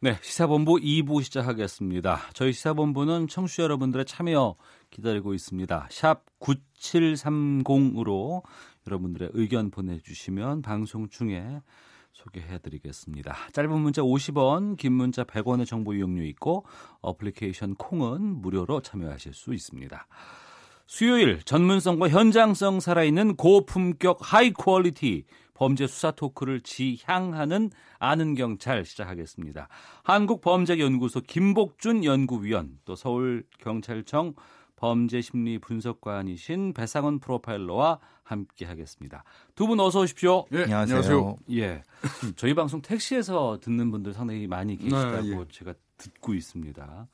네, 시사본부 2부 시작하겠습니다. 저희 시사본부는 청취자 여러분들의 참여 기다리고 있습니다. 샵 9730으로 여러분들의 의견 보내주시면 방송 중에 소개해드리겠습니다. 짧은 문자 50원, 긴 문자 100원의 정보 이용료 있고 어플리케이션 콩은 무료로 참여하실 수 있습니다. 수요일 전문성과 현장성 살아있는 고품격 high quality 범죄 수사 토크를 지향하는 아는 경찰 시작하겠습니다. 한국범죄연구소 김복준 연구위원 또 서울경찰청 범죄심리 분석관이신 배상원 프로파일러와 함께 하겠습니다. 두 분 어서 오십시오. 네, 안녕하세요. 예. 저희 방송 택시에서 듣는 분들 상당히 많이 계시다고 네, 예. 제가 듣고 있습니다.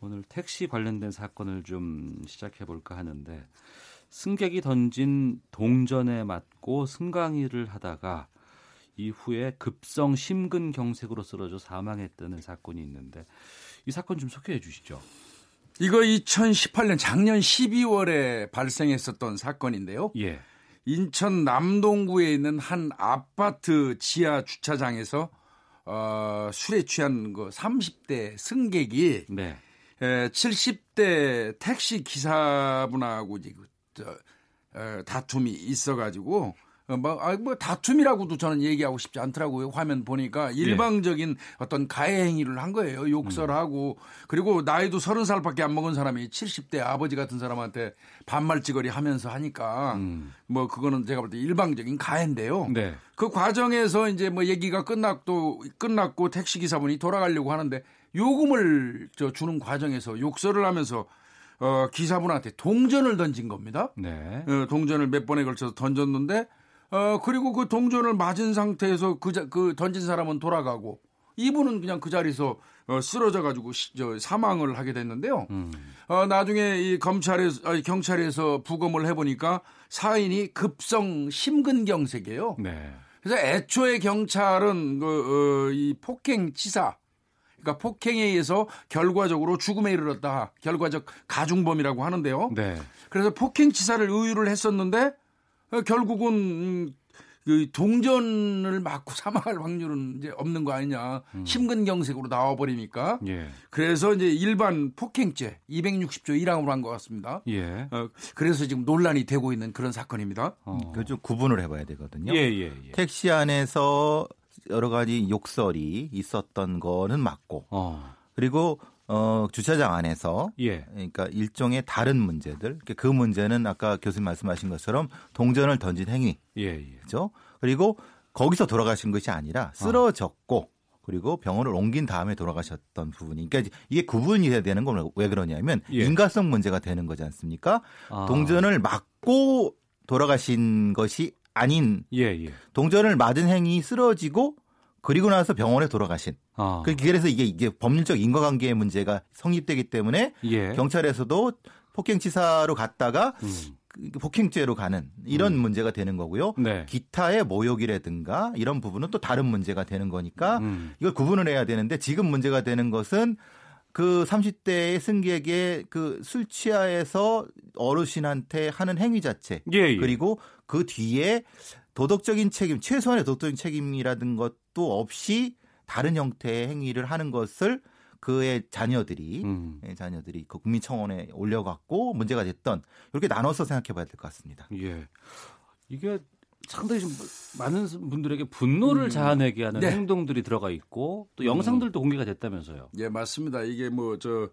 오늘 택시 관련된 사건을 좀 시작해 볼까 하는데 승객이 던진 동전에 맞고 승강이를 하다가 이후에 급성 심근경색으로 쓰러져 사망했다는 사건이 있는데 이 사건 좀 소개해 주시죠. 이거 2018년 작년 12월에 발생했었던 사건인데요. 예. 인천 남동구에 있는 한 아파트 지하 주차장에서 어, 술에 취한 그 30대 승객이 네. 에, 70대 택시 기사분하고 이제 그, 저, 에, 다툼이 있어가지고 어, 뭐, 아, 뭐 다툼이라고도 저는 얘기하고 싶지 않더라고요. 화면 보니까 일방적인 어떤 가해 행위를 한 거예요. 욕설하고 그리고 나이도 서른 살밖에 안 먹은 사람이 70대 아버지 같은 사람한테 반말찌거리 하면서 하니까 뭐 그거는 제가 볼 때 일방적인 가해인데요. 네. 그 과정에서 이제 뭐 얘기가 끝났고 끝났고 택시 기사분이 돌아가려고 하는데 요금을 저 주는 과정에서 욕설을 하면서 어 기사분한테 동전을 던진 겁니다. 네. 어, 동전을 몇 번에 걸쳐서 던졌는데 어 그리고 그 동전을 맞은 상태에서 그, 자- 그 던진 사람은 돌아가고 이분은 그냥 그 자리에서 어, 쓰러져 가지고 저 사망을 하게 됐는데요. 어, 나중에 이 검찰에서 아니, 경찰에서 부검을 해 보니까 사인이 급성 심근경색이에요. 네. 그래서 애초에 경찰은 그, 어, 이 폭행 치사, 그러니까 폭행에 의해서 결과적으로 죽음에 이르렀다. 결과적 가중범이라고 하는데요. 네. 그래서 폭행 치사를 의유를 했었는데 어, 결국은 음, 그 동전을 맞고 사망할 확률은 이제 없는 거 아니냐. 심근경색으로 나와버리니까. 예. 그래서 이제 일반 폭행죄 260조 1항으로 한 것 같습니다. 예. 어, 그래서 지금 논란이 되고 있는 그런 사건입니다. 어. 그좀 구분을 해봐야 되거든요. 예, 예, 예. 택시 안에서 여러 가지 욕설이 있었던 거는 맞고 어. 그리고 어, 주차장 안에서 예. 그러니까 일종의 다른 문제들 그 문제는 아까 교수님 말씀하신 것처럼 동전을 던진 행위 예, 예. 그죠? 그리고 거기서 돌아가신 것이 아니라 쓰러졌고 그리고 병원을 옮긴 다음에 돌아가셨던 부분이 그러니까 이게 구분이 돼야 되는 건 왜 그러냐면 예. 인과성 문제가 되는 거지 않습니까? 아. 동전을 맞고 돌아가신 것이 아닌 예, 예. 동전을 맞은 행위 쓰러지고 그리고 나서 병원에 돌아가신. 아. 그- 그래서 이게 이게 법률적 인과관계의 문제가 성립되기 때문에 예. 경찰에서도 폭행치사로 갔다가 음. 그 폭행죄로 가는 이런 문제가 되는 거고요. 네. 기타의 모욕이라든가 이런 부분은 또 다른 문제가 되는 거니까 음. 이걸 구분을 해야 되는데 지금 문제가 되는 것은 그 30대의 승객의 그 술 취하에서 어르신한테 하는 행위 자체 예, 예. 그리고 그 뒤에 도덕적인 책임, 최소한의 도덕적인 책임이라든 것도 없이 다른 형태의 행위를 하는 것을 그의 자녀들이 음. 예, 자녀들이 그 국민청원에 올려갖고 문제가 됐던 이렇게 나눠서 생각해봐야 될 것 같습니다. 예. 이게 상당히 좀 많은 분들에게 분노를 자아내게 하는 네. 행동들이 들어가 있고 또 영상들도 공개가 됐다면서요. 예, 맞습니다. 이게 뭐, 저,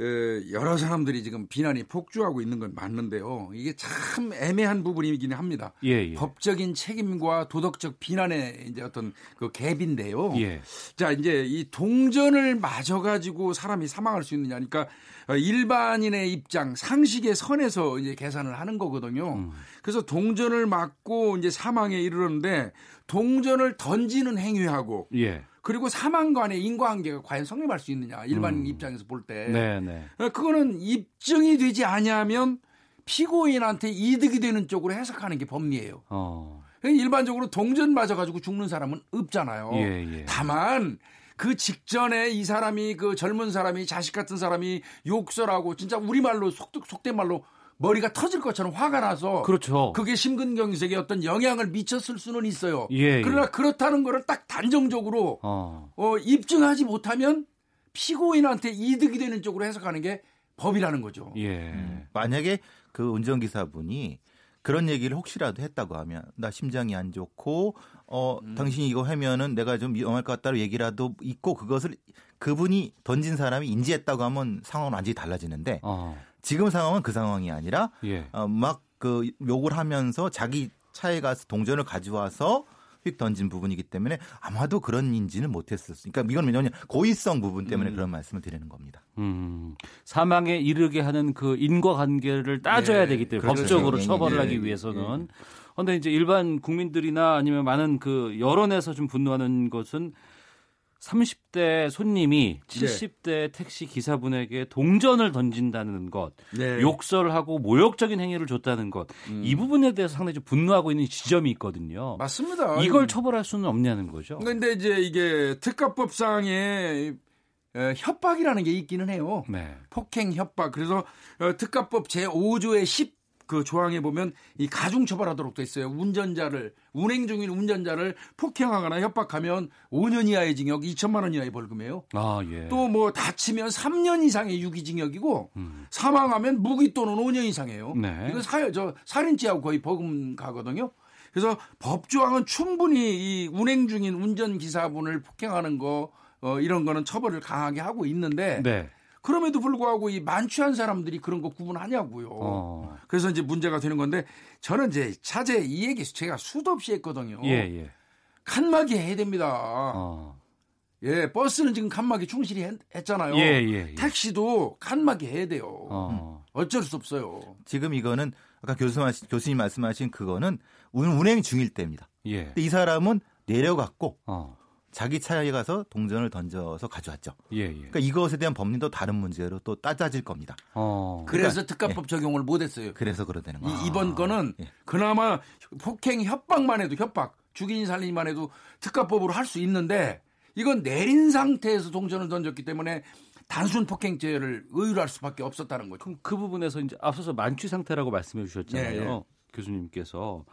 에, 여러 사람들이 지금 비난이 폭주하고 있는 건 맞는데요. 이게 참 애매한 부분이긴 합니다. 예, 예. 법적인 책임과 도덕적 비난의 이제 어떤 그 갭인데요. 예. 자, 이제 이 동전을 맞아 가지고 사람이 사망할 수 있느냐. 그러니까 어, 일반인의 입장, 상식의 선에서 이제 계산을 하는 거거든요. 음. 그래서 동전을 맞고 이제 사망에 이르렀는데 동전을 던지는 행위하고 예. 그리고 사망 간의 인과관계가 과연 성립할 수 있느냐 일반인 음. 입장에서 볼 때. 네, 네. 어, 그거는 입증이 되지 아니하면 피고인한테 이득이 되는 쪽으로 해석하는 게 법리예요. 어. 일반적으로 동전 맞아가지고 죽는 사람은 없잖아요. 예, 예. 다만 그 직전에 이 사람이 그 젊은 사람이 자식 같은 사람이 욕설하고 진짜 우리말로 속, 속된 말로 머리가 터질 것처럼 화가 나서 그렇죠. 그게 심근경색에 어떤 영향을 미쳤을 수는 있어요. 예, 예. 그러나 그렇다는 거를 딱 단정적으로 어. 어, 입증하지 못하면 피고인한테 이득이 되는 쪽으로 해석하는 게 법이라는 거죠. 예. 만약에 그 운전기사분이 그런 얘기를 혹시라도 했다고 하면 나 심장이 안 좋고 어 음. 당신이 이거 하면은 내가 좀 위험할 것 같다는 얘기라도 있고 그것을 그분이 던진 사람이 인지했다고 하면 상황은 완전히 달라지는데 어. 지금 상황은 그 상황이 아니라 예. 어, 막그 욕을 하면서 자기 차에 가서 동전을 가져와서 휙 던진 부분이기 때문에 아마도 그런 인지는 못했었어요. 그러니까 이건 왜냐하면 고의성 부분 때문에 그런 말씀을 드리는 겁니다. 음, 사망에 이르게 하는 그 인과관계를 따져야 네, 되기 때문에 그렇죠. 법적으로 예, 예, 처벌을 예, 하기 예, 위해서는. 그런데 이제 일반 국민들이나 아니면 많은 그 여론에서 좀 분노하는 것은 30대 손님이 네. 70대 택시 기사분에게 동전을 던진다는 것, 네. 욕설하고 모욕적인 행위를 줬다는 것, 이 부분에 대해서 상당히 좀 분노하고 있는 지점이 있거든요. 맞습니다. 이걸 처벌할 수는 없냐는 거죠. 근데 이제 이게 특가법상에 에, 협박이라는 게 있기는 해요. 네. 폭행 협박. 그래서 어, 특가법 제 5조의 10 그 조항에 보면 이 가중 처벌하도록 돼 있어요. 운전자를 운행 중인 운전자를 폭행하거나 협박하면 5년 이하의 징역, 2천만 원 이하의 벌금이에요. 아, 예. 또 뭐 다치면 3년 이상의 유기징역이고 음. 사망하면 무기 또는 5년 이상이에요. 네. 이거 사, 저 살인죄하고 거의 버금 가거든요. 그래서 법조항은 충분히 이 운행 중인 운전기사분을 폭행하는 거 어, 이런 거는 처벌을 강하게 하고 있는데 네. 그럼에도 불구하고 이 만취한 사람들이 그런 거 구분하냐고요. 어. 그래서 이제 문제가 되는 건데 저는 이제 차제 이 얘기 제가 수도 없이 했거든요. 예, 예. 칸막이 해야 됩니다. 어. 예, 버스는 지금 칸막이 충실히 했, 했잖아요. 예, 예, 예. 택시도 칸막이 해야 돼요. 어. 어쩔 수 없어요. 지금 이거는 아까 교수 교수님 말씀하신 그거는 운- 운행 중일 때입니다. 예. 근데 이 사람은 내려갔고 어. 자기 차에 가서 동전을 던져서 가져왔죠. 예, 예. 그러니까 이것에 대한 법리도 다른 문제로 또 따져질 겁니다. 어. 그래서 특가법 적용을 못했어요. 그래서 그러다는 거예요. 이, 이번 거는 예. 그나마 폭행 협박만 해도 협박, 죽인 살인만 해도 특가법으로 할 수 있는데 이건 내린 상태에서 동전을 던졌기 때문에 단순 폭행죄를 의유로 할 수밖에 없었다는 거죠. 그럼 그 부분에서 이제 앞서서 만취 상태라고 말씀해 주셨잖아요. 예, 예. 교수님께서.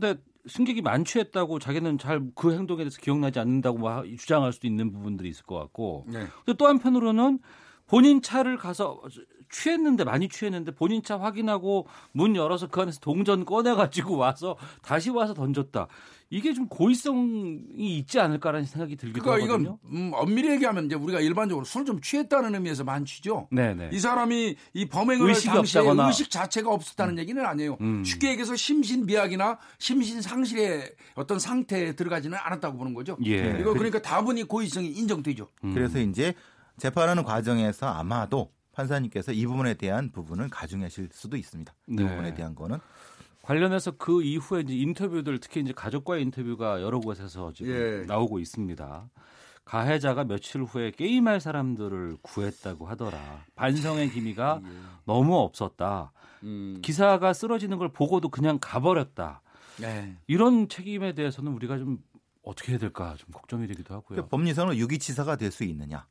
근데 승객이 만취했다고 자기는 잘 그 행동에 대해서 기억나지 않는다고 막 주장할 수도 있는 부분들이 있을 것 같고. 네. 근데 또 한편으로는 본인 차를 가서 취했는데 많이 취했는데 본인 차 확인하고 문 열어서 그 안에서 동전 꺼내 가지고 와서 다시 와서 던졌다. 이게 좀 고의성이 있지 않을까라는 생각이 들기도 그러니까 하거든요. 이건 음, 엄밀히 얘기하면 이제 우리가 일반적으로 술 좀 취했다는 의미에서 만취죠. 네네. 이 사람이 이 범행을 할 의식이 당시에 없다거나. 의식 자체가 없었다는 얘기는 아니에요. 음. 쉽게 얘기해서 심신미약이나 심신상실의 어떤 상태에 들어가지는 않았다고 보는 거죠. 예. 이거 그러니까 다분히 고의성이 인정되죠. 음. 그래서 이제 재판하는 과정에서 아마도 판사님께서 이 부분에 대한 부분을 가중하실 수도 있습니다. 이 네. 부분에 대한 거는 관련해서 그 이후에 이제 인터뷰들 특히 이제 가족과의 인터뷰가 여러 곳에서 지금 예. 나오고 있습니다. 가해자가 며칠 후에 게임할 사람들을 구했다고 하더라. 반성의 기미가 예. 너무 없었다. 음. 기사가 쓰러지는 걸 보고도 그냥 가버렸다. 네. 이런 책임에 대해서는 우리가 좀 어떻게 해야 될까 좀 걱정이 되기도 하고요. 그러니까 법리상으로 유기치사가 될 수 있느냐.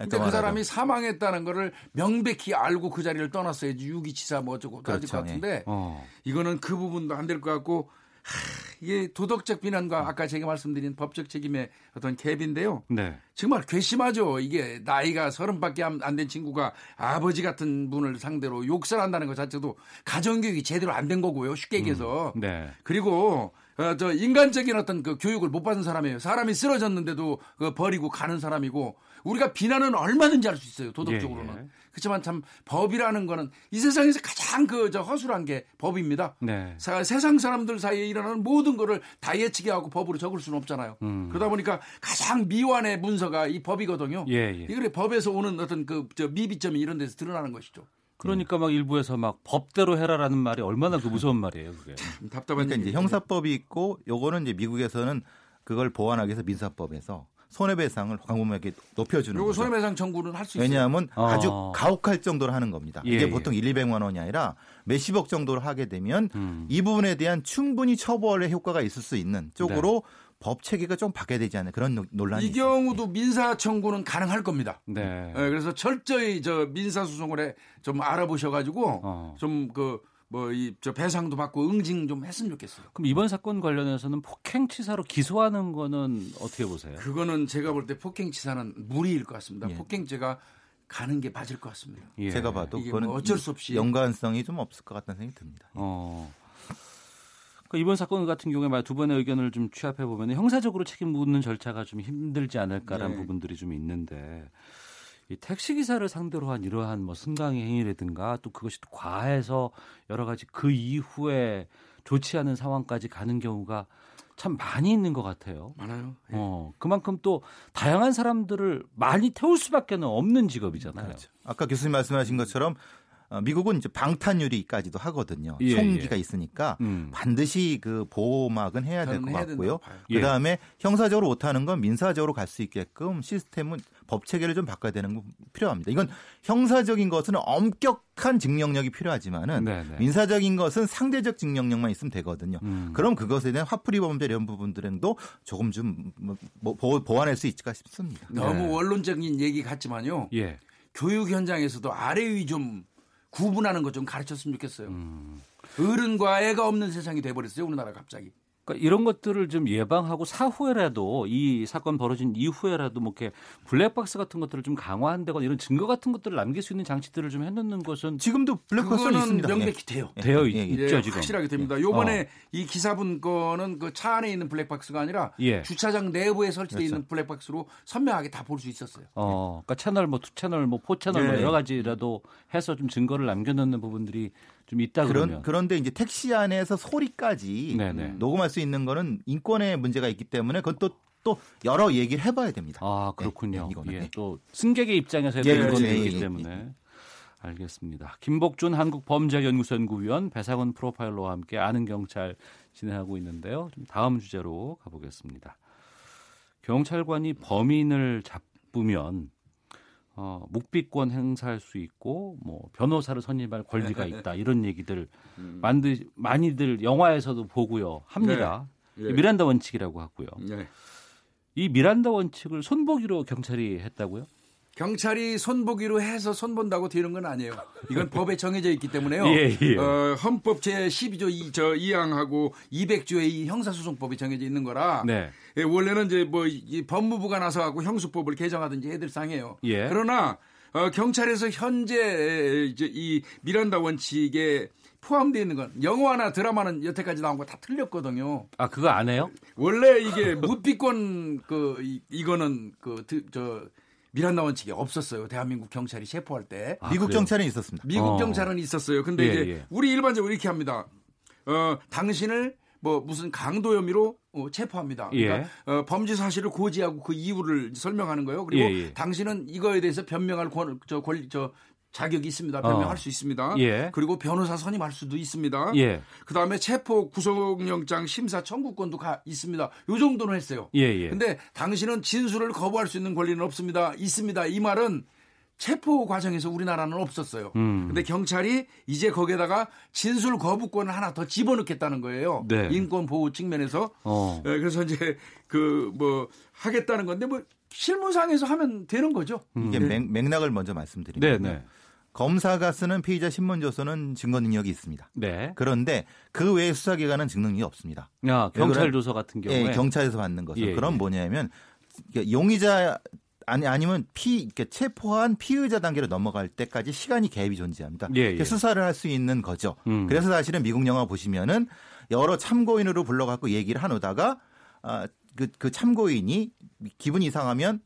근데 그 사람이 사망했다는 거를 명백히 알고 그 자리를 떠났어야지 유기치사 뭐 어쩌고 따질 그렇죠. 것 같은데 어. 이거는 그 부분도 안 될 것 같고 하, 이게 도덕적 비난과 아까 제가 말씀드린 법적 책임의 어떤 갭인데요. 네. 정말 괘씸하죠. 이게 나이가 서른밖에 안 된 친구가 아버지 같은 분을 상대로 욕설한다는 것 자체도 가정교육이 제대로 안 된 거고요. 쉽게 얘기해서. 네. 그리고 어, 저 인간적인 어떤 그 교육을 못 받은 사람이에요. 사람이 쓰러졌는데도 그 버리고 가는 사람이고 우리가 비난은 얼마든지 할 수 있어요. 도덕적으로는. 예, 예. 그렇지만 참 법이라는 거는 이 세상에서 가장 그 저 허술한 게 법입니다. 네. 사- 세상 사람들 사이에 일어나는 모든 거를 다 예측해 하고 법으로 적을 수는 없잖아요. 음. 그러다 보니까 가장 미완의 문서가 이 법이거든요. 예, 예. 이거를 법에서 오는 어떤 그 저 미비점이 이런 데서 드러나는 것이죠. 그러니까 막 일부에서 막 법대로 해라라는 말이 얼마나 그 무서운 말이에요, 그게. 좀 답답한 그러니까 이제. 형사법이 있고 요거는 이제 미국에서는 그걸 보완하기 위해서 민사법에서 손해배상을 광범위하게 높여주는 요거 거죠. 손해배상 청구는 할 수 있어요. 왜냐하면 어. 아주 가혹할 정도로 하는 겁니다. 예, 이게 예. 보통 1, 200만 원이 아니라 몇십억 정도로 하게 되면 음. 이 부분에 대한 충분히 처벌의 효과가 있을 수 있는 쪽으로 법 체계가 좀 바뀌어야 되지 않나 그런 노- 논란이 이 있어요. 경우도 민사 청구는 가능할 겁니다. 네. 예, 그래서 철저히 저 민사 소송을 해좀 알아보셔 가지고 어. 좀그 뭐이저 배상도 받고 응징 좀 했으면 좋겠어요. 그럼 이번 사건 관련해서는 폭행치사로 기소하는 거는 어떻게 보세요? 그거는 제가 볼 때 폭행치사는 무리일 것 같습니다. 예. 폭행죄가 가는 게 맞을 것 같습니다. 예. 제가 봐도 이게 그거는 뭐 어쩔 수 없이 연관성이 좀 없을 것 같다는 생각이 듭니다. 어. 그 이번 사건 같은 경우에 두 번의 의견을 좀 취합해 보면 형사적으로 책임 묻는 절차가 좀 힘들지 않을까라는 네. 부분들이 좀 있는데 이 택시 기사를 상대로 한 이러한 뭐 승강의 행위라든가 또 그것이 또 과해서 여러 가지 그 이후에 좋지 않은 상황까지 가는 경우가 참 많이 있는 것 같아요. 많아요. 예. 어, 그만큼 또 다양한 사람들을 많이 태울 수밖에 는 없는 직업이잖아요. 그렇죠. 아까 교수님 말씀하신 것처럼 어, 미국은 이제 방탄유리까지도 하거든요. 예, 총기가 예. 있으니까 음. 반드시 그 보호막은 해야 될 것 같고요. 된다고 봐요. 예. 그다음에 형사적으로 못하는 건 민사적으로 갈 수 있게끔 시스템은 법 체계를 좀 바꿔야 되는 거 필요합니다. 이건 형사적인 것은 엄격한 증명력이 필요하지만은 네네. 민사적인 것은 상대적 증명력만 있으면 되거든요. 음. 그럼 그것에 대한 화풀이 범죄 이런 부분들도 조금 좀 뭐, 보- 보완할 수 있을까 싶습니다. 너무 네. 원론적인 얘기 같지만요. 예. 교육 현장에서도 아래 위 좀 구분하는 것 좀 가르쳤으면 좋겠어요. 음. 어른과 애가 없는 세상이 돼버렸어요. 우리나라 갑자기. 그러니까 이런 것들을 좀 예방하고 사후에라도 이 사건 벌어진 이후에라도 뭐 이렇게 블랙박스 같은 것들을 좀 강화한다거나 이런 증거 같은 것들을 남길 수 있는 장치들을 좀 해놓는 것은 지금도 블랙박스는 있습니다. 명백히 돼요. 예. 되어 예, 있, 예. 있죠 예, 지금. 확실하게 됩니다. 요번에 어. 이 기사분 거는 그 차 안에 있는 블랙박스가 아니라 예. 주차장 내부에 설치되어 그렇죠. 있는 블랙박스로 선명하게 다 볼 수 있었어요. 어, 그러니까 채널 뭐투 채널 뭐 포 채널 뭐 예. 여러 가지라도 해서 좀 증거를 남겨놓는 부분들이 좀 있다 그런 그러면. 그런데 이제 택시 안에서 소리까지 네네. 녹음할 수 있는 거는 인권의 문제가 있기 때문에 그건 또, 또 여러 얘기를 해봐야 됩니다. 아 그렇군요. 예, 이거는. 예, 예. 또 승객의 입장에서 해야 예, 되는 그렇죠. 예, 있기 예, 때문에 알겠습니다. 김복준 한국범죄연구소 연구위원 배상훈 프로파일러와 함께 아는 경찰 진행하고 있는데요. 좀 다음 주제로 가보겠습니다. 경찰관이 범인을 잡으면 어, 묵비권 행사할 수 있고 뭐 변호사를 선임할 권리가 있다 이런 얘기들 만드 많이들 영화에서도 보고요 합니다. 네. 예. 미란다 원칙이라고 하고요. 네. 이 미란다 원칙을 손보기로 경찰이 했다고요? 경찰이 손보기로 해서 손본다고 되는 건 아니에요. 이건 법에 정해져 있기 때문에요. 예, 예. 어, 헌법 제 12조 2, 저 2항하고 200조의 이 형사소송법이 정해져 있는 거라 네. 예, 원래는 이제 뭐 이 법무부가 나서 갖고 형수법을 개정하든지 될 상이에요. 예. 그러나 어, 경찰에서 현재 이제 이 미란다 원칙에 포함되어 있는 건 영화나 드라마는 여태까지 나온 거 다 틀렸거든요. 아 그거 안 해요? 원래 이게 무비권 그 이, 이거는 그 저 미란다 원칙이 없었어요. 대한민국 경찰이 체포할 때. 아, 미국 그래요? 경찰은 있었습니다. 미국 어. 경찰은 있었어요. 근데 예, 이제 예. 우리 일반적으로 이렇게 합니다. 어, 당신을 뭐 무슨 강도 혐의로 어, 체포합니다. 그러니까 어, 범죄 사실을 고지하고 그 이유를 설명하는 거예요. 그리고 예, 예. 당신은 이거에 대해서 변명할 권, 저 권리, 저 자격이 있습니다. 변명할 어. 수 있습니다. 예. 그리고 변호사 선임할 수도 있습니다. 예. 그 다음에 체포 구속영장 심사 청구권도 가 있습니다. 요 정도는 했어요. 예, 예. 근데 당신은 진술을 거부할 수 있는 권리는 없습니다. 있습니다. 이 말은 체포 과정에서 우리나라는 없었어요. 음. 근데 경찰이 이제 거기에다가 진술 거부권을 하나 더 집어넣겠다는 거예요. 네. 인권 보호 측면에서. 어. 예, 그래서 이제 그 뭐 하겠다는 건데 뭐 실무상에서 하면 되는 거죠. 이게 맥, 맥락을 먼저 말씀드리면 네, 네. 검사가 쓰는 피의자 신문조서는 증거 능력이 있습니다. 네. 그런데 그 외에 수사기관은 증거 능력이 없습니다. 야, 경찰 조서 같은 경우에 예, 경찰에서 받는 것은 예, 그럼 예. 뭐냐면 용의자 아니 아니면 피 이렇게 체포한 피의자 단계로 넘어갈 때까지 시간이 갭이 존재합니다. 예, 예. 수사를 할 수 있는 거죠. 음. 그래서 사실은 미국 영화 보시면은 여러 참고인으로 불러갖고 얘기를 하노다가 아, 그, 그 참고인이 기분 이상하면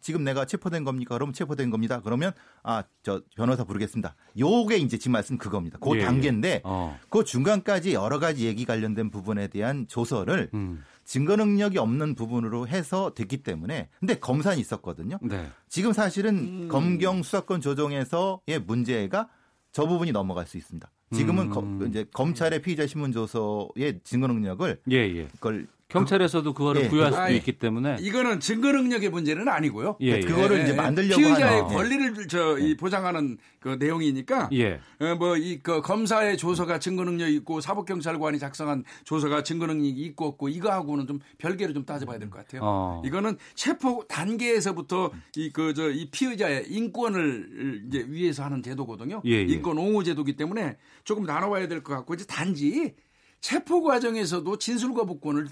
지금 내가 체포된 겁니까? 그러면 체포된 겁니다. 그러면 아 저 변호사 부르겠습니다. 요게 이제 지금 말씀 그겁니다. 그 예, 예. 단계인데 어. 그 중간까지 여러 가지 얘기 관련된 부분에 대한 조서를 음. 증거 능력이 없는 부분으로 해서 됐기 때문에 근데 검사는 있었거든요. 네. 지금 사실은 검경 수사권 조정에서의 문제가 저 부분이 넘어갈 수 있습니다. 지금은 음. 거- 이제 검찰의 피의자 신문 조서의 증거 능력을 예, 예. 그걸 경찰에서도 그거를 예, 부여할 수도 아니, 있기 때문에 이거는 증거 능력의 문제는 아니고요. 예, 예. 그거를 이제 만들려고 피의자의 하는 권리를 저 이 보장하는 그 내용이니까 예. 뭐이 그 검사의 조서가 증거 능력이 있고 사법 경찰관이 작성한 조서가 증거 능력이 있고 없고 이거하고는 좀 별개로 좀 따져봐야 될 것 같아요. 어. 이거는 체포 단계에서부터 이 그 저 이 피의자의 인권을 이제 위해서 하는 제도거든요. 예, 예. 인권 옹호 제도기 때문에 조금 나눠봐야 될 것 같고 이제 단지 체포 과정에서도 진술 거부권을 어,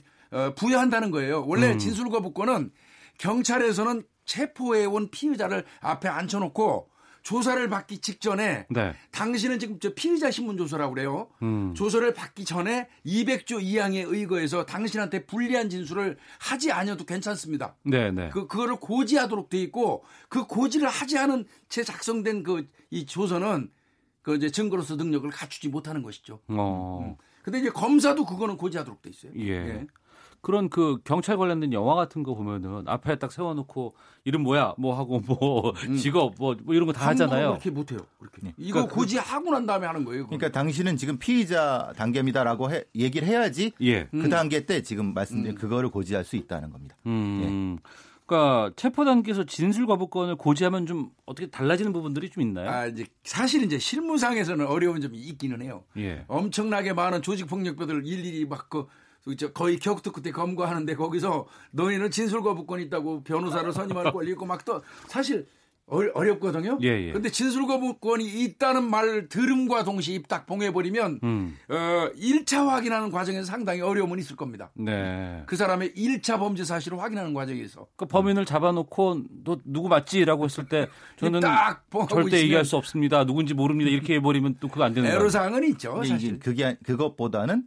부여한다는 거예요. 원래 음. 진술 거부권은 경찰에서는 체포해 온 피의자를 앞에 앉혀놓고 조사를 받기 직전에 네. 당신은 지금 저 피의자 신문 조서라고 그래요. 음. 조서를 받기 전에 200조 2항에 의거해서 당신한테 불리한 진술을 하지 않아도 괜찮습니다. 네, 네. 그 그거를 고지하도록 돼 있고 그 고지를 하지 않은 채 작성된 그 이 조서는 그 이제 증거로서 능력을 갖추지 못하는 것이죠. 어. 근데 이제 검사도 그거는 고지하도록 돼 있어요. 예. 그런 그 경찰 관련된 영화 같은 거 보면은 앞에 딱 세워놓고 이름 뭐야 뭐 하고 뭐 직업 뭐, 뭐 이런 거 다 하잖아요. 그렇게 못해요. 그렇게. 네. 이거 그러니까 그- 고지 하고 난 다음에 하는 거예요. 그건. 그러니까 당신은 지금 피의자 단계입니다라고 해- 얘기를 해야지 예. 그 단계 때 지금 말씀드린 그거를 고지할 수 있다는 겁니다. 음. 그러니까 체포 단계에서 진술 거부권을 고지하면 좀 어떻게 달라지는 부분들이 좀 있나요? 아 이제 사실 이제 실무상에서는 어려운 점이 있기는 해요. 예. 엄청나게 많은 조직 폭력배들 일일이 막그 저 거의 격투 끝에 검거하는데 거기서 너희는 진술 거부권 있다고 변호사를 선임할 권리 있고 막 또 사실 어, 어렵거든요. 예, 예. 근데 진술 거부권이 있다는 말 들음과 동시에 입딱 봉해버리면 음. 어 1차 확인하는 과정에서 상당히 어려움은 있을 겁니다. 네. 그 사람의 1차 범죄 사실을 확인하는 과정에서 그 범인을 잡아놓고 너 누구 맞지라고 했을 때 저는 딱 절대 얘기할 수 없습니다. 누군지 모릅니다. 이렇게 해버리면 또 그거 안 되는 거예요. 애로사항은 있죠. 사실. 그게 그것보다는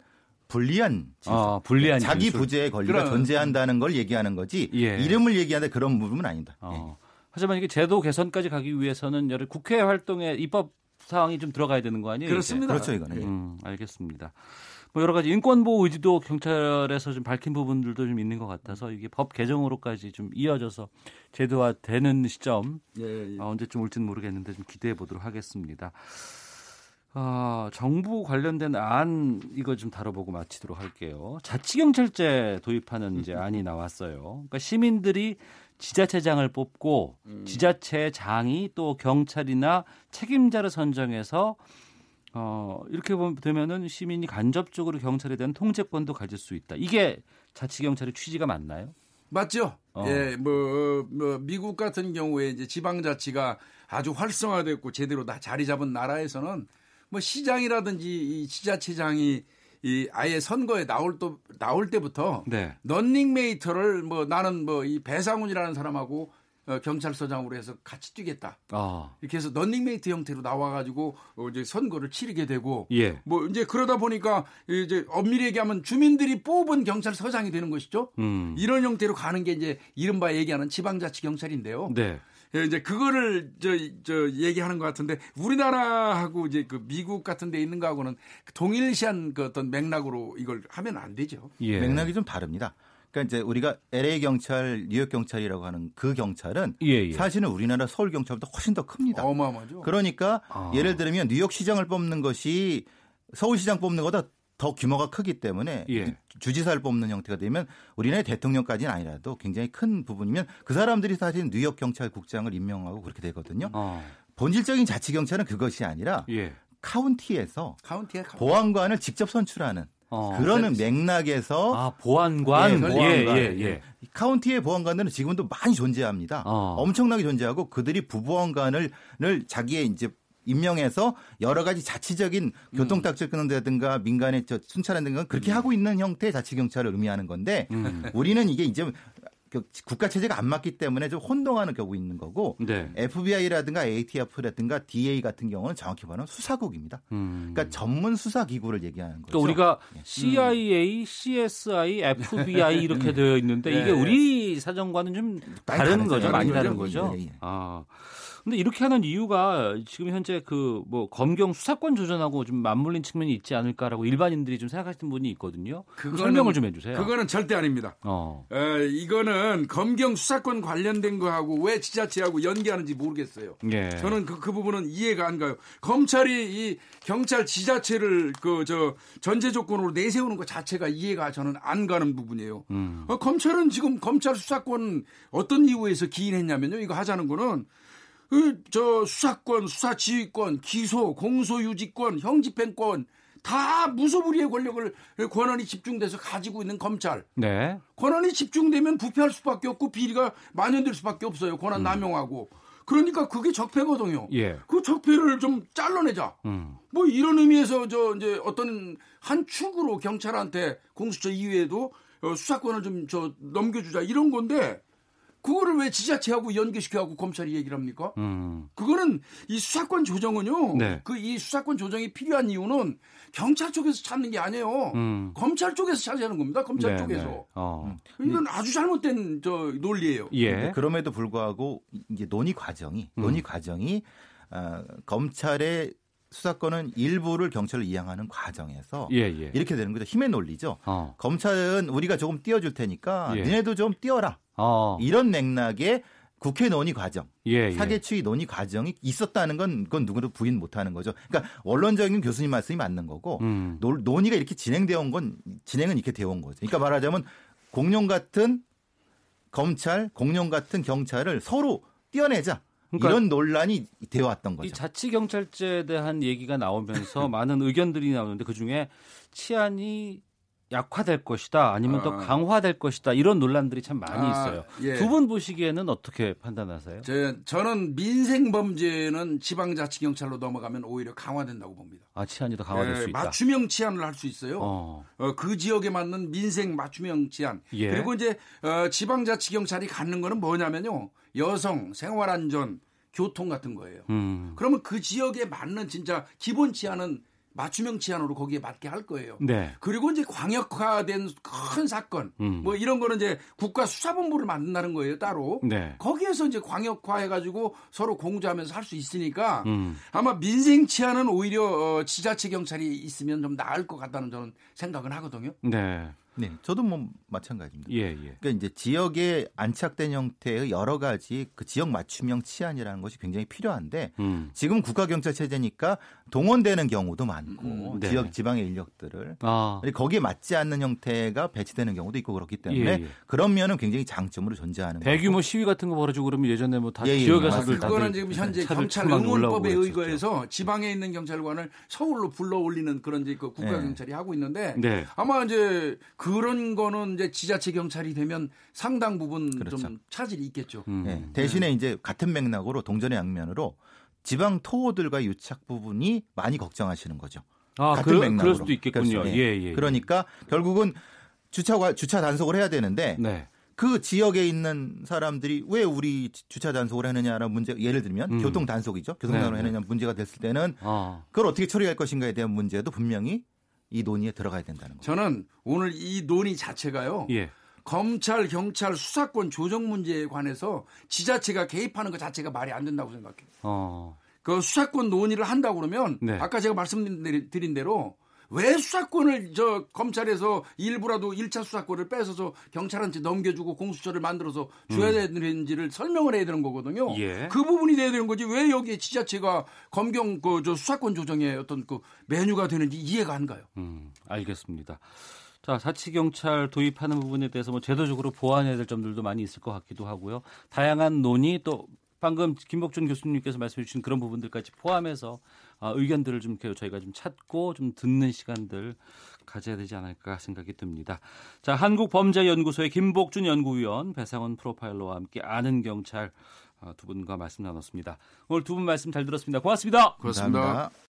불리한. 아, 불리한 자기 진술. 부재의 권리가 그럼. 존재한다는 걸 얘기하는 거지 예. 이름을 얘기하는 그런 부분은 아니다. 어. 하지만 이게 제도 개선까지 가기 위해서는 여러 국회 활동에 입법 사항이 좀 들어가야 되는 거 아니에요? 그렇습니다. 그렇죠 이거는. 이제? 음, 알겠습니다. 뭐 여러 가지 인권 보호 의지도 경찰에서 좀 밝힌 부분들도 좀 있는 것 같아서 이게 법 개정으로까지 좀 이어져서 제도화되는 시점 예, 예. 아, 언제쯤 올지는 모르겠는데 좀 기대해 보도록 하겠습니다. 아, 정부 관련된 안 이거 좀 다뤄보고 마치도록 할게요. 자치경찰제 도입하는 이제 안이 나왔어요. 그러니까 시민들이 지자체장을 뽑고 지자체장이 또 경찰이나 책임자를 선정해서 어, 이렇게 보면 되면은 시민이 간접적으로 경찰에 대한 통제권도 가질 수 있다. 이게 자치경찰의 취지가 맞나요? 맞죠? 어. 예, 뭐, 뭐, 미국 같은 경우에 이제 지방자치가 아주 활성화됐고 제대로 다 자리 잡은 나라에서는 뭐 시장이라든지 이 지자체장이 이 아예 선거에 나올 또 나올 때부터 네. 런닝메이트를 뭐 나는 뭐 이 배상훈이라는 사람하고 어, 경찰서장으로 해서 같이 뛰겠다. 아, 이렇게 해서 런닝메이트 형태로 나와가지고 어, 이제 선거를 치르게 되고 예. 뭐 이제 그러다 보니까 이제 엄밀히 얘기하면 주민들이 뽑은 경찰서장이 되는 것이죠. 음. 이런 형태로 가는 게 이제 이른바 얘기하는 지방자치 경찰인데요. 네. 예, 이제 그거를 저, 저 얘기하는 것 같은데 우리나라하고 이제 그 미국 같은 데 있는 거하고는 동일시한 그 어떤 맥락으로 이걸 하면 안 되죠. 예. 맥락이 좀 다릅니다. 그러니까 이제 우리가 LA 경찰, 뉴욕 경찰이라고 하는 그 경찰은 예, 예. 사실은 우리나라 서울 경찰보다 훨씬 더 큽니다. 어마어마하죠. 그러니까 아. 예를 들면 뉴욕 시장을 뽑는 것이 서울시장 뽑는 것보다 더 규모가 크기 때문에 예. 주지사를 뽑는 형태가 되면 우리나라의 대통령까지는 아니라도 굉장히 큰 부분이면 그 사람들이 사실 뉴욕 경찰국장을 임명하고 그렇게 되거든요. 어. 본질적인 자치 경찰은 그것이 아니라 예. 카운티에서 카운티에 가- 보안관을 직접 선출하는 어. 그러는 맥락에서 아 보안관 예, 예, 보안관. 예, 예. 카운티의 보안관들은 지금도 많이 존재합니다. 어. 엄청나게 존재하고 그들이 부보안관을 을 자기의 이제 임명해서 여러 가지 자치적인 교통딱지를 끊는다든가 민간의 저 순찰한다든가 그렇게 하고 있는 형태의 자치경찰을 의미하는 건데 음. 우리는 이게 이제 그 국가 체제가 안 맞기 때문에 좀 혼동하는 경우 있는 거고 네. FBI라든가 ATF라든가 DA 같은 경우는 정확히 말하면 수사국입니다. 음. 그러니까 전문 수사 기구를 얘기하는 거죠. 그러니까 우리가 예. CIA, CSI, FBI 이렇게 되어 있는데 이게 예. 우리 사정과는 좀 다른 다르죠. 거죠, 많이 다른 다른 거죠. 거죠. 예, 예. 아 근데 이렇게 하는 이유가 지금 현재 그 뭐 검경 수사권 조정하고 좀 맞물린 측면이 있지 않을까라고 일반인들이 좀 생각하시는 분이 있거든요. 그거는- 설명을 좀 해주세요. 그거는 절대 아닙니다. 어. 에, 이거는 검경 수사권 관련된 거하고 왜 지자체하고 연계하는지 모르겠어요. 예. 저는 그, 그 부분은 이해가 안 가요. 검찰이 이 경찰 지자체를 그 저 전제 조건으로 내세우는 것 자체가 이해가 저는 안 가는 부분이에요. 음. 어, 검찰은 지금 검찰 수사권 어떤 이유에서 기인했냐면요. 이거 하자는 거는 그 저 수사권, 수사지휘권, 기소, 공소유지권, 형집행권 다 무소불위의 권력을 권한이 집중돼서 가지고 있는 검찰. 네. 권한이 집중되면 부패할 수밖에 없고 비리가 만연될 수밖에 없어요. 권한 남용하고. 그러니까 그게 적폐거든요. 예. 그 적폐를 좀 잘라내자. 음. 뭐 이런 의미에서 저 이제 어떤 한 축으로 경찰한테 공수처 이외에도 어, 수사권을 좀 저 넘겨주자 이런 건데 그거를 왜 지자체하고 연계시켜하고 검찰이 얘기를 합니까? 음. 그거는 이 수사권 조정은요. 네. 그이 수사권 조정이 필요한 이유는 경찰 쪽에서 찾는 게 아니에요. 음. 검찰 쪽에서 찾아야 하는 겁니다. 검찰 네, 쪽에서. 네. 어. 이건 아주 잘못된 저 논리예요. 예. 그럼에도 불구하고 이제 논의 과정이 음. 논의 과정이 어, 검찰의 수사권은 일부를 경찰로 이양하는 과정에서 예, 예. 이렇게 되는 거죠. 힘의 논리죠. 어. 검찰은 우리가 조금 띄워줄 테니까 예. 니네도 좀 띄워라. 어. 이런 맥락의 국회 논의 과정, 예, 예. 사개추위 논의 과정이 있었다는 건 그건 누구도 부인 못하는 거죠. 그러니까 원론적인 교수님 말씀이 맞는 거고 음. 논- 논의가 이렇게 진행되어 온 건 진행은 이렇게 되어 온 거죠. 그러니까 말하자면 공룡 같은 검찰, 공룡 같은 경찰을 서로 띄어내자. 그러니까 이런 논란이 되어 왔던 이 거죠. 자치 경찰제에 대한 얘기가 나오면서 많은 의견들이 나오는데 그 중에 치안이 약화될 것이다 아니면 더 아. 강화될 것이다 이런 논란들이 참 많이 아, 있어요. 예. 두분 보시기에는 어떻게 판단하세요? 제, 저는 민생 범죄는 지방자치경찰로 넘어가면 오히려 강화된다고 봅니다. 아 치안이 더 강화될 예, 수 있다. 맞춤형 치안을 할 수 있어요. 어. 어, 그 지역에 맞는 민생 맞춤형 치안. 예. 그리고 이제 어, 지방자치경찰이 갖는 거는 뭐냐면요. 여성, 생활안전, 교통 같은 거예요. 음. 그러면 그 지역에 맞는 진짜 기본 치안은 맞춤형 치안으로 거기에 맞게 할 거예요. 네. 그리고 이제 광역화된 큰 사건, 음. 뭐 이런 거는 이제 국가 수사본부를 만든다는 거예요, 따로. 네. 거기에서 이제 광역화해가지고 서로 공조하면서 할 수 있으니까 음. 아마 민생 치안은 오히려 어, 지자체 경찰이 있으면 좀 나을 것 같다는 저는 생각은 하거든요. 네. 네, 저도 뭐 마찬가지입니다. 예, 예. 그러니까 이제 지역에 안착된 형태의 여러 가지 그 지역 맞춤형 치안이라는 것이 굉장히 필요한데 음. 지금 국가 경찰 체제니까 동원되는 경우도 많고 음, 네. 지역 지방의 인력들을 아. 거기에 맞지 않는 형태가 배치되는 경우도 있고 그렇기 때문에 예, 예. 그런 면은 굉장히 장점으로 존재하는 대규모 거고. 시위 같은 거 벌어지고 그러면 예전에 뭐다 예, 예, 지역에서들. 그거는 지금 현재 경찰 응원법에. 의거해서 지방에 있는 경찰관을 서울로 불러 올리는 그런 이제 그 국가 네. 경찰이 하고 있는데 네. 아마 이제 그런 거는 이제 지자체 경찰이 되면 상당 부분 그렇죠. 좀 차질이 있겠죠. 음. 예, 대신에 이제 같은 맥락으로 동전의 양면으로 지방 토호들과 유착 부분이 많이 걱정하시는 거죠. 아, 같은 그, 맥락으로. 그럴 수도 있겠군요. 그렇죠. 예, 예. 그러니까 결국은 주차 관- 주차 단속을 해야 되는데 네. 그 지역에 있는 사람들이 왜 우리 주차 단속을 하느냐라는 문제 예를 들면 음. 교통 단속이죠. 교통 네, 단속을 네. 하느냐 문제가 됐을 때는 아. 그걸 어떻게 처리할 것인가에 대한 문제도 분명히 이 논의에 들어가야 된다는 거죠. 저는 오늘 이 논의 자체가요. 예. 검찰, 경찰 수사권 조정 문제에 관해서 지자체가 개입하는 것 자체가 말이 안 된다고 생각해요. 어. 그 수사권 논의를 한다고 그러면 네. 아까 제가 말씀드린 대로 왜 수사권을 저 검찰에서 일부라도 1차 수사권을 뺏어서 경찰한테 넘겨주고 공수처를 만들어서 줘야 되는지를 설명을 해야 되는 거거든요. 음. 예. 그 부분이 돼야 되는 거지 왜 여기에 지자체가 검경 그 저 수사권 조정의 어떤 그 메뉴가 되는지 이해가 안 가요. 음, 알겠습니다. 자, 사치 경찰 도입하는 부분에 대해서 뭐 제도적으로 보완해야 될 점들도 많이 있을 것 같기도 하고요. 다양한 논의 또 방금 김복준 교수님께서 말씀해 주신 그런 부분들까지 포함해서 아, 의견들을 좀 저희가 좀 찾고 좀 듣는 시간들 가져야 되지 않을까 생각이 듭니다. 자, 한국범죄연구소의 김복준 연구위원, 배상원 프로파일러와 함께 아는 경찰 아, 두 분과 말씀 나눴습니다. 오늘 두 분 말씀 잘 들었습니다. 고맙습니다. 그렇습니다. 감사합니다.